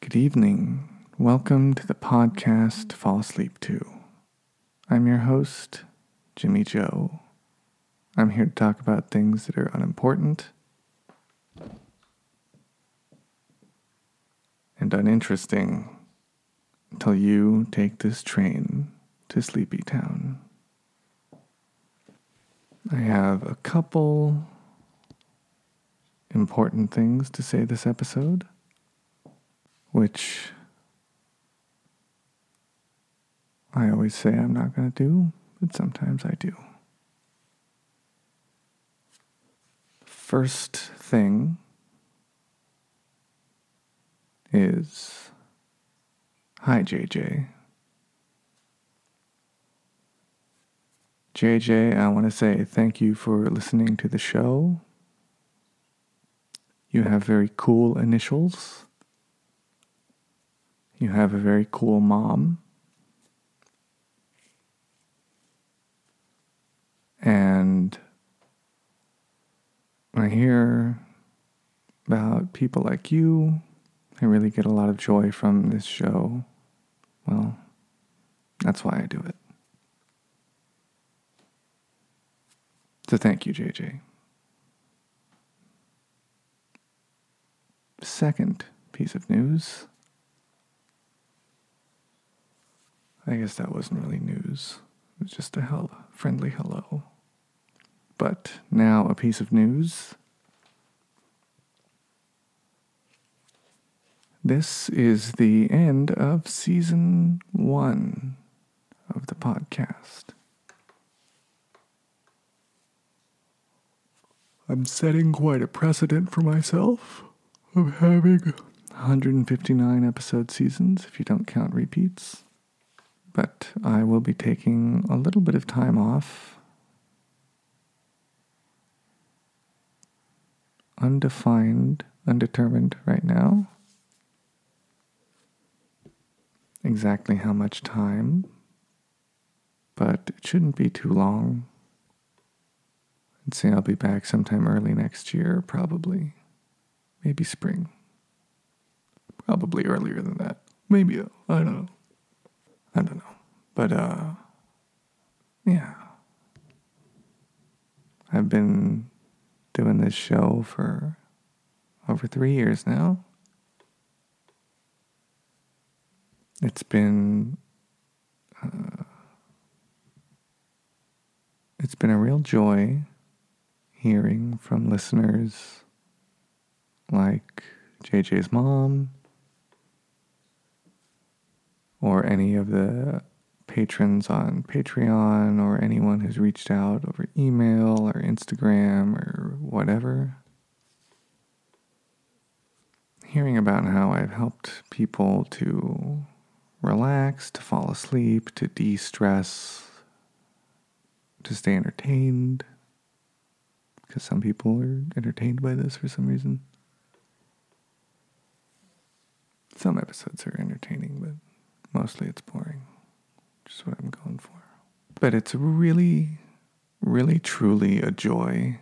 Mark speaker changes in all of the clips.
Speaker 1: Good evening. Welcome to the podcast Fall Asleep To. I'm your host, Jimmy Joe. I'm here to talk about things that are unimportant and uninteresting until you take this train to Sleepy Town. I have a couple important things to say this episode, which I always say I'm not going to do, but sometimes I do. First thing is Hi, JJ. JJ, I want to say thank you for listening to the show. You have very cool initials. You have a very cool mom. And I hear about people like you, I really get a lot of joy from this show. Well, that's why I do it. So thank you, JJ. Second piece of news. I guess that wasn't really news. It was just a hell friendly hello. But now a piece of news. This is the end of season one of the podcast. I'm setting quite a precedent for myself of having 159 episode seasons if you don't count repeats. But I will be taking a little bit of time off. Undefined, undetermined right now. Exactly how much time, but it shouldn't be too long. I'd say I'll be back sometime early next year, probably. Maybe spring. Probably earlier than that. Maybe, I don't know. I don't know. But, uh, yeah. I've been doing this show for over three years now. It's been, uh, it's been a real joy hearing from listeners like JJ's mom or any of the patrons on Patreon or anyone who's reached out over email or Instagram or whatever. Hearing about how I've helped people to relax, to fall asleep, to de stress, to stay entertained because some people are entertained by this for some reason. Some episodes are entertaining, but mostly it's boring, is what I'm going for. But it's really, really, truly a joy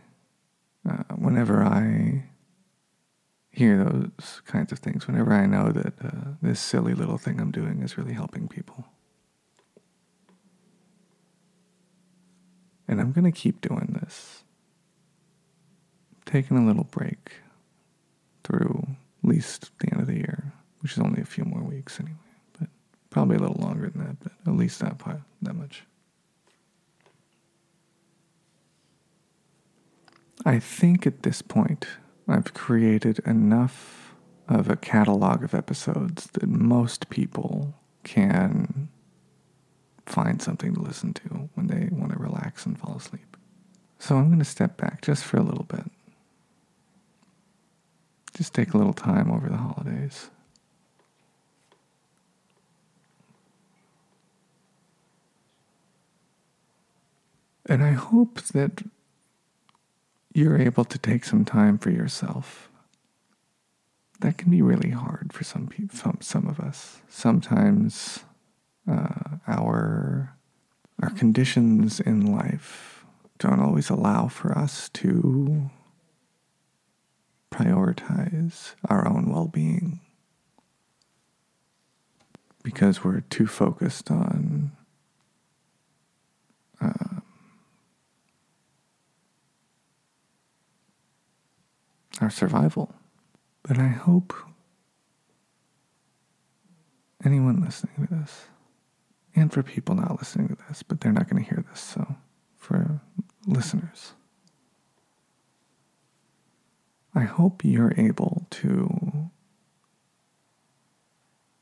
Speaker 1: uh, whenever I hear those kinds of things, whenever I know that uh, this silly little thing I'm doing is really helping people. And I'm going to keep doing this taking a little break through at least the end of the year, which is only a few more weeks anyway, probably a little longer than that, but at least that part, that much. I think at this point I've created enough of a catalog of episodes that most people can find something to listen to when they want to relax and fall asleep. So I'm going to step back just for a little bit just take a little time over the holidays. And I hope that you're able to take some time for yourself. That can be really hard for some people, some, some of us. Sometimes uh, our our conditions in life don't always allow for us to prioritize our own well being. because we're too focused on uh, our survival. But I hope anyone listening to this, and for people not listening to this, but they're not going to hear this, so for listeners, I hope you're able to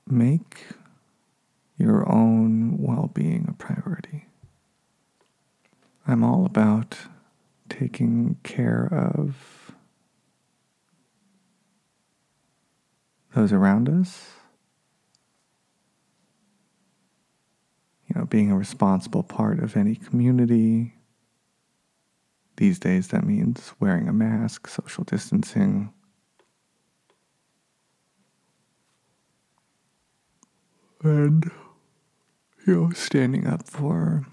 Speaker 1: make your own well being a priority. I'm all about taking care of those around us. You know, being a responsible part of any community. These days, that means wearing a mask, social distancing. And, you know, standing up for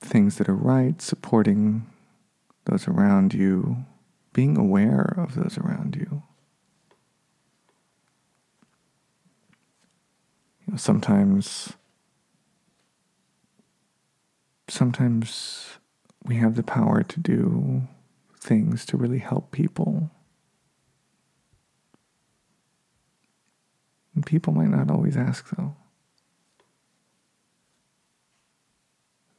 Speaker 1: things that are right, supporting those around you, being aware of those around you. You know, sometimes sometimes we have the power to do things to really help people. And people might not always ask though.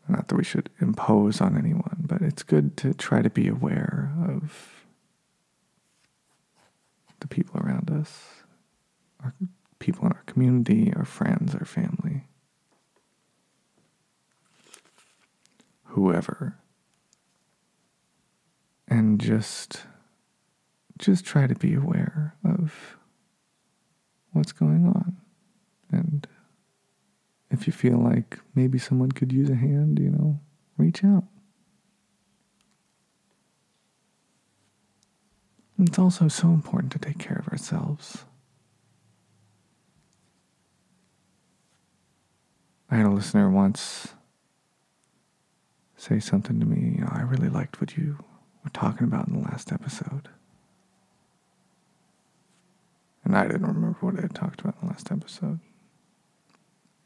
Speaker 1: Not that we should impose on anyone, but it's good to try to be aware of the people around us, our people in our community, our friends, our family, whoever. And just just try to be aware of what's going on and if you feel like maybe someone could use a hand, you know, reach out. It's also so important to take care of ourselves. I had a listener once say something to me, you know, I really liked what you were talking about in the last episode. And I didn't remember what I had talked about in the last episode.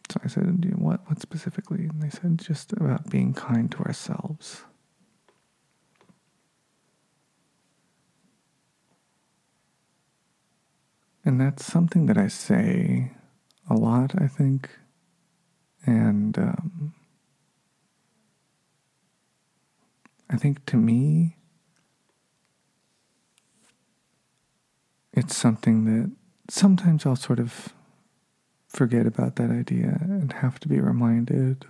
Speaker 1: So I said, you know, what, what specifically? And they said, just about being kind to ourselves. And that's something that I say a lot, I think. And um, I think to me, it's something that sometimes I'll sort of forget about that idea and have to be reminded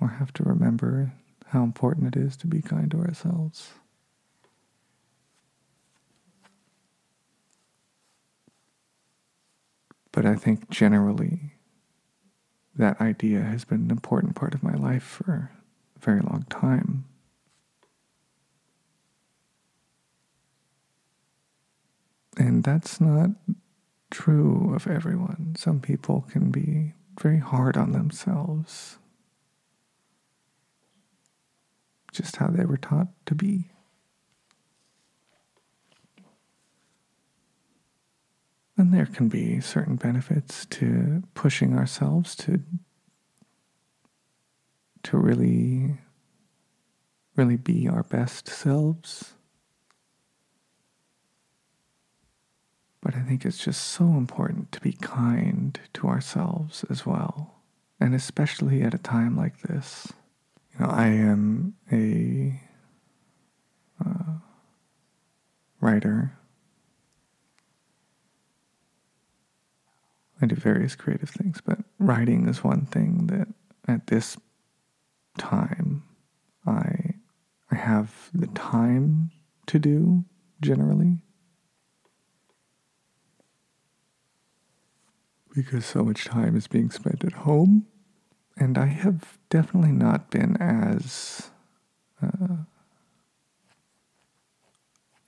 Speaker 1: or have to remember how important it is to be kind to ourselves. But I think generally that idea has been an important part of my life for a very long time. And that's not true of everyone. Some people can be very hard on themselves, just how they were taught to be. And there can be certain benefits to pushing ourselves to to really really be our best selves. But I think it's just so important to be kind to ourselves as well, and especially at a time like this. You know, I am a uh, writer. I do various creative things, but writing is one thing that at this time I I have the time to do generally. because so much time is being spent at home. And I have definitely not been as uh,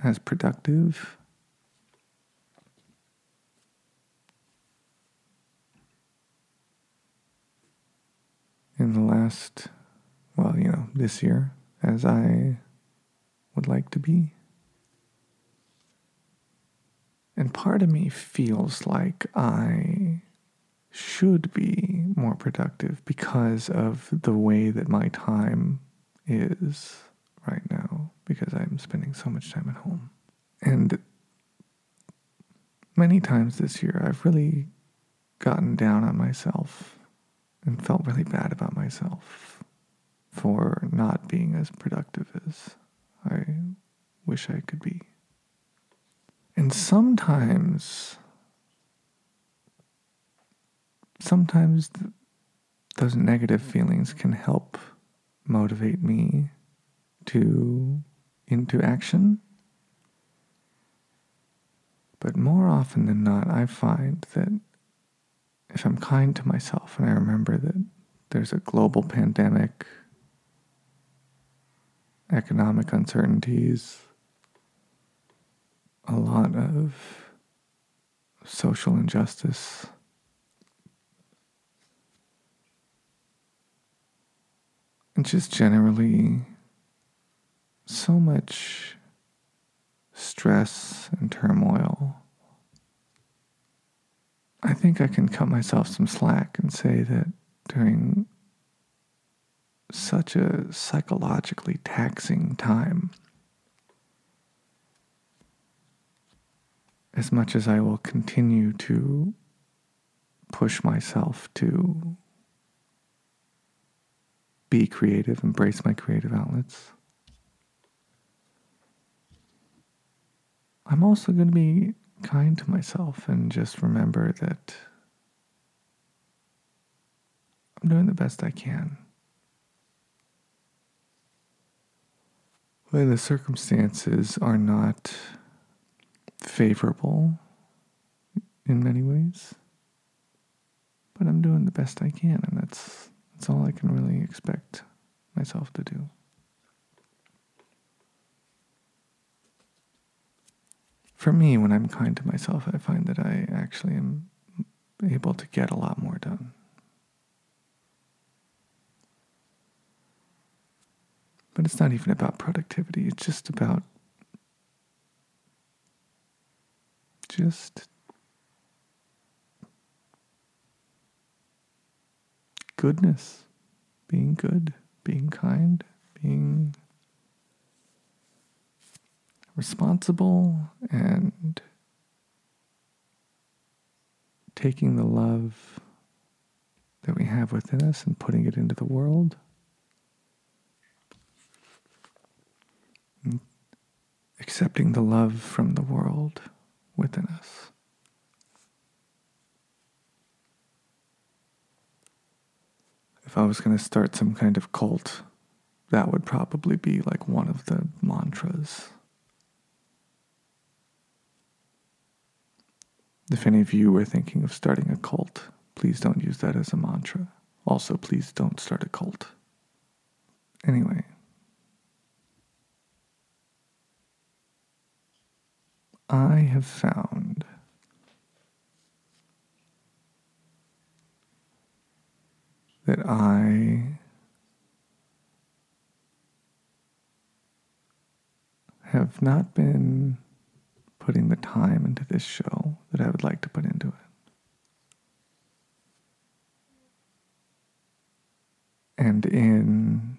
Speaker 1: as productive. In the last, well, you know, this year, as I would like to be. And part of me feels like I should be more productive because of the way that my time is right now, because I'm spending so much time at home. And many times this year, I've really gotten down on myself and felt really bad about myself for not being as productive as I wish I could be. And sometimes, sometimes th- those negative feelings can help motivate me to into action. But more often than not, I find that if I'm kind to myself and I remember that there's a global pandemic, economic uncertainties, a lot of social injustice. And just generally, so much stress and turmoil. I think I can cut myself some slack and say that during such a psychologically taxing time, as much as I will continue to push myself to be creative, embrace my creative outlets, I'm also going to be kind to myself and just remember that I'm doing the best I can. When the circumstances are not favorable in many ways, but I'm doing the best I can, and that's that's all I can really expect myself to do. For me, when I'm kind to myself, I find that I actually am able to get a lot more done. But it's not even about productivity, it's just about just goodness, being good, being kind, being responsible, and taking the love that we have within us and putting it into the world. accepting the love from the world within us. If I was going to start some kind of cult, that would probably be like one of the mantras. If any of you are thinking of starting a cult, please don't use that as a mantra. Also, please don't start a cult. Anyway, I have found that I have not been putting the time into this show that I would like to put into it. And in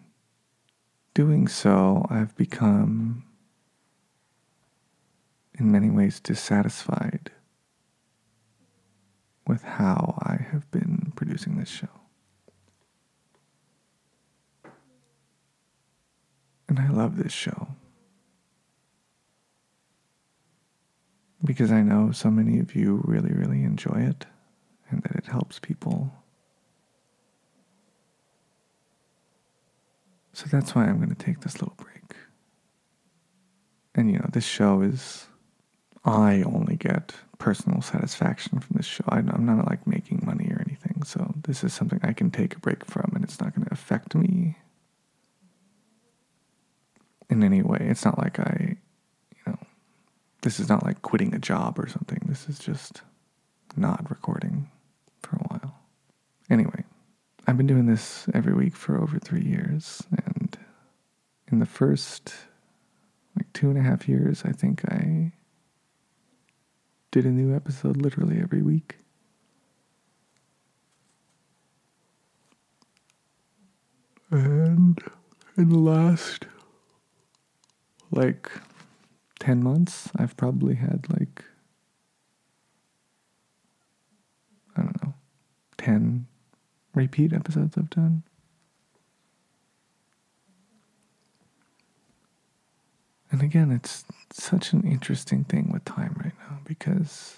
Speaker 1: doing so, I've become in many ways dissatisfied with how I have been producing this show. And I love this show because I know so many of you really, really enjoy it and that it helps people. So that's why I'm going to take this little break. And you know, this show is I only get personal satisfaction from this show. I, am not like making money or anything, so this is something I can take a break from, and it's not going to affect me in any way. It's not like I, this is not like quitting a job or something. This is just not recording for a while. Anyway, I've been doing this every week for over three years, and in the first like two and a half years, I think I did a new episode literally every week. And in the last like 10 months, I've probably had like, I don't know, 10 repeat episodes I've done. And again, it's such an interesting thing with time right now because,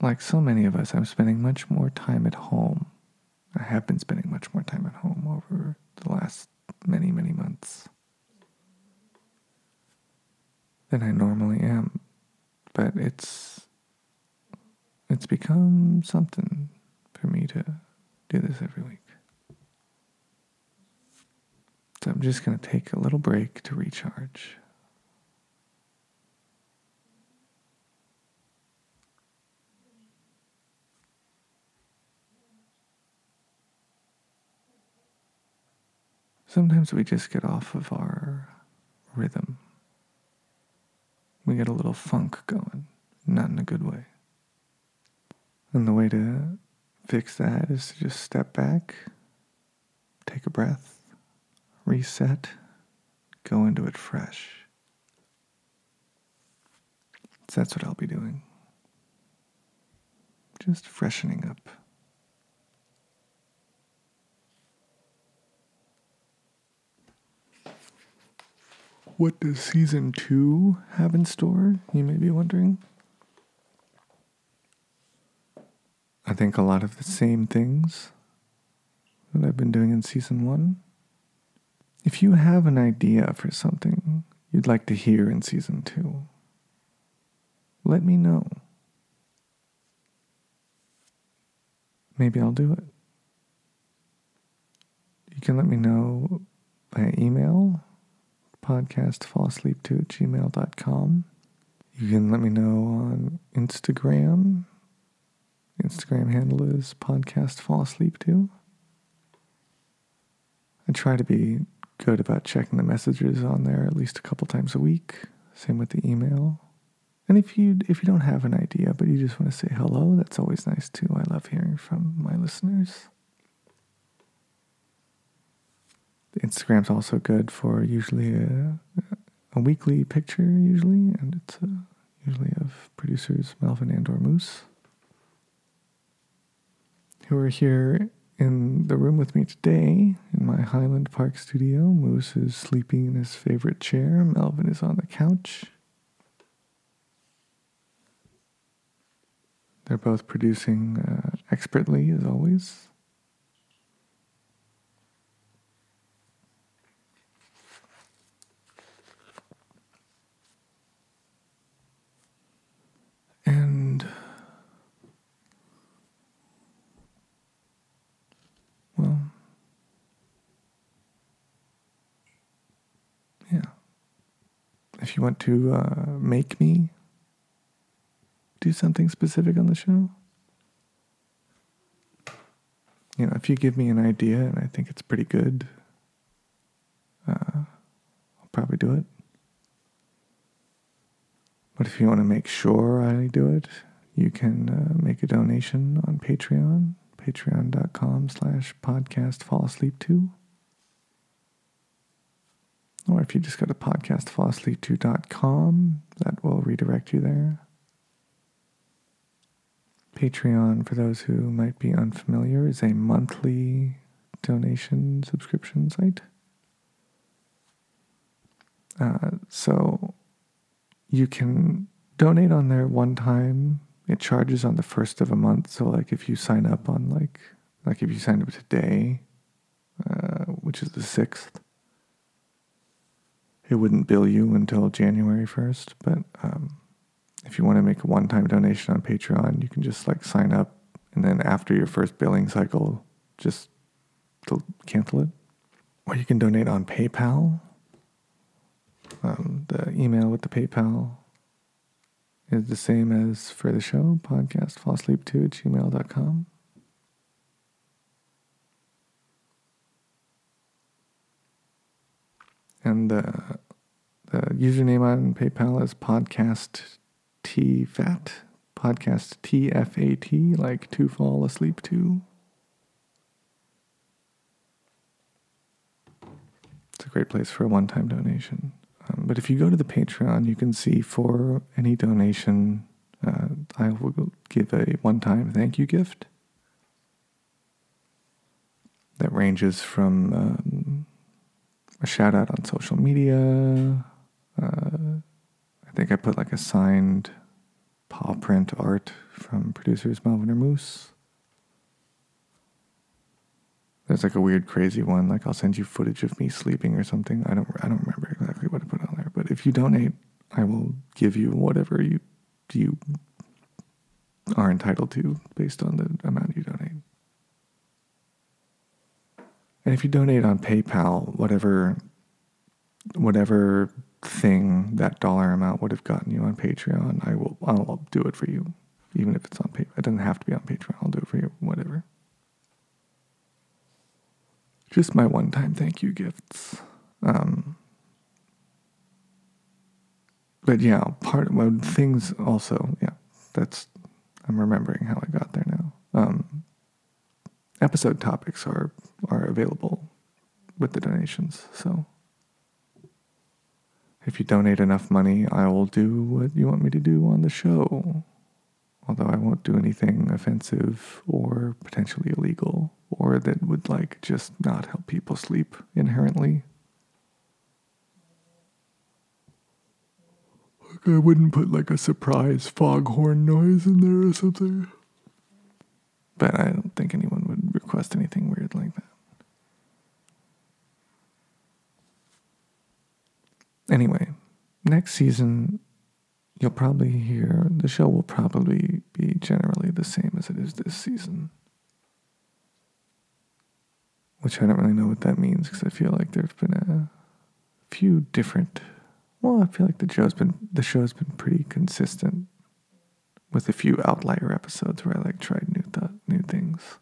Speaker 1: like so many of us, I'm spending much more time at home. I have been spending much more time at home over the last many, many months than I normally am. But it's it's become something for me to do this every week. So I'm just going to take a little break to recharge. Sometimes we just get off of our rhythm. We get a little funk going, not in a good way. And the way to fix that is to just step back, take a breath, reset, go into it fresh. So that's what I'll be doing. Just freshening up. What does season two have in store? You may be wondering. I think a lot of the same things that I've been doing in season one. If you have an idea for something you'd like to hear in season two, let me know. Maybe I'll do it. You can let me know by email podcast fall asleep to at gmail.com. You can let me know on Instagram. Instagram handle is podcast fall asleep to. I try to be good about checking the messages on there at least a couple times a week. Same with the email. And if you if you don't have an idea but you just want to say hello, that's always nice too. I love hearing from my listeners. Instagram's also good for usually a, a weekly picture, usually, and it's uh, usually of producers Melvin and or Moose, who are here in the room with me today in my Highland Park studio. Moose is sleeping in his favorite chair. Melvin is on the couch. They're both producing uh, expertly, as always. And well, yeah. If you want to uh, make me do something specific on the show, you know, if you give me an idea and I think it's pretty good, uh, I'll probably do it. But if you want to make sure I do it, you can uh, make a donation on Patreon, patreon.com slash podcast fall asleep to. Or if you just go to podcastfallasleep2.com, that will redirect you there. Patreon, for those who might be unfamiliar, is a monthly donation subscription site. Uh, so you can donate on there one time. It charges on the first of a month. So like if you sign up on like like if you sign up today, uh, which is the sixth, it wouldn't bill you until January first. But um, if you want to make a one-time donation on Patreon, you can just like sign up, and then after your first billing cycle, just cancel it. Or you can donate on PayPal um, the email with the PayPal is the same as for the show, podcast fallsleep2 at gmail.com. And the, the username on PayPal is podcast tfat, podcast tfat, like to fall asleep to. It's a great place for a one time donation. Um, but if you go to the Patreon, you can see for any donation, uh, I will give a one time thank you gift that ranges from um, a shout out on social media. Uh, I think I put like a signed paw print art from producers Melvin or Moose. There's like a weird, crazy one. Like I'll send you footage of me sleeping or something. I don't, I don't remember exactly what I put on there. But if you donate, I will give you whatever you you are entitled to based on the amount you donate. And if you donate on PayPal, whatever whatever thing that dollar amount would have gotten you on Patreon, I will I'll do it for you, even if it's on PayPal. It doesn't have to be on Patreon. I'll do it for you, whatever. Just my one-time thank you gifts. Um, but yeah, part of well, things also. Yeah, that's I'm remembering how I got there now. Um, episode topics are are available with the donations. So if you donate enough money, I will do what you want me to do on the show. Although I won't do anything offensive or potentially illegal or that would like just not help people sleep inherently. Like I wouldn't put like a surprise foghorn noise in there or something. But I don't think anyone would request anything weird like that. Anyway, next season, you'll probably hear the show will probably be generally the same as it is this season. Which I don't really know what that means because I feel like there've been a few different. Well, I feel like the show's been the show's been pretty consistent, with a few outlier episodes where I like tried new th- new things.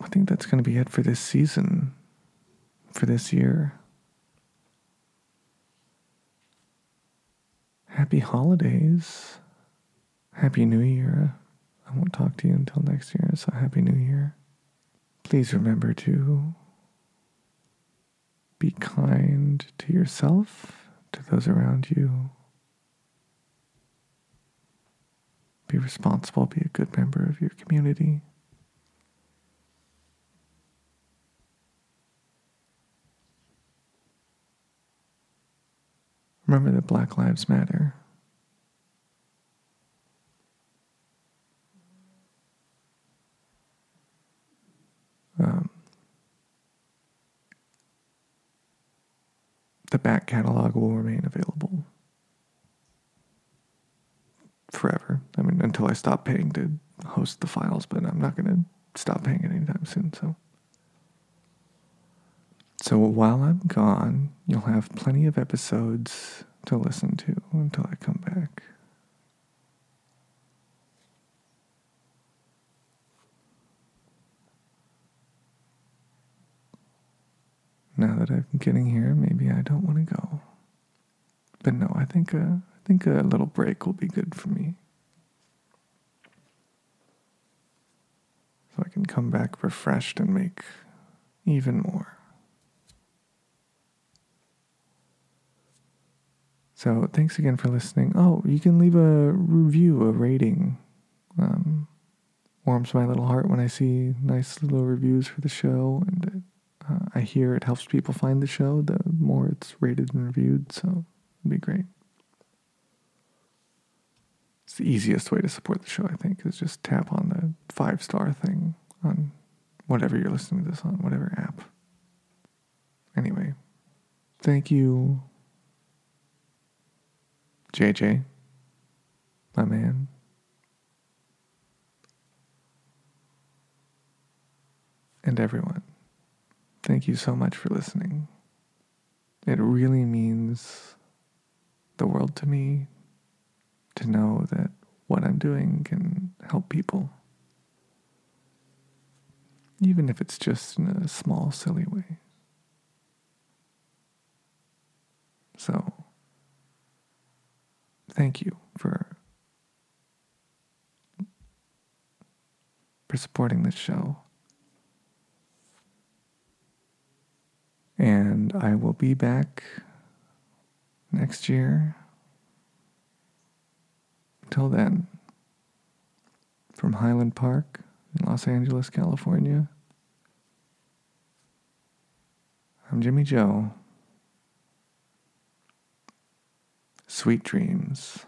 Speaker 1: I think that's going to be it for this season, for this year. Happy holidays. Happy New Year. I won't talk to you until next year, so Happy New Year. Please remember to be kind to yourself, to those around you. Be responsible, be a good member of your community. Remember that Black Lives Matter. Um, the back catalog will remain available forever. I mean, until I stop paying to host the files, but I'm not going to stop paying anytime soon. So. So while I'm gone, you'll have plenty of episodes to listen to until I come back. Now that I'm getting here, maybe I don't want to go. But no, I think a, I think a little break will be good for me. So I can come back refreshed and make even more. So thanks again for listening. Oh, you can leave a review, a rating. Um, warms my little heart when I see nice little reviews for the show, and uh, I hear it helps people find the show. The more it's rated and reviewed, so it'd be great. It's the easiest way to support the show, I think, is just tap on the five star thing on whatever you're listening to this on, whatever app. Anyway, thank you JJ, my man. And everyone, thank you so much for listening. It really means the world to me to know that what I'm doing can help people. Even if it's just in a small, silly way. So, thank you for for supporting this show. And I will be back next year. Until then, from Highland Park in Los Angeles, California, I'm Jimmy Joe. Sweet dreams.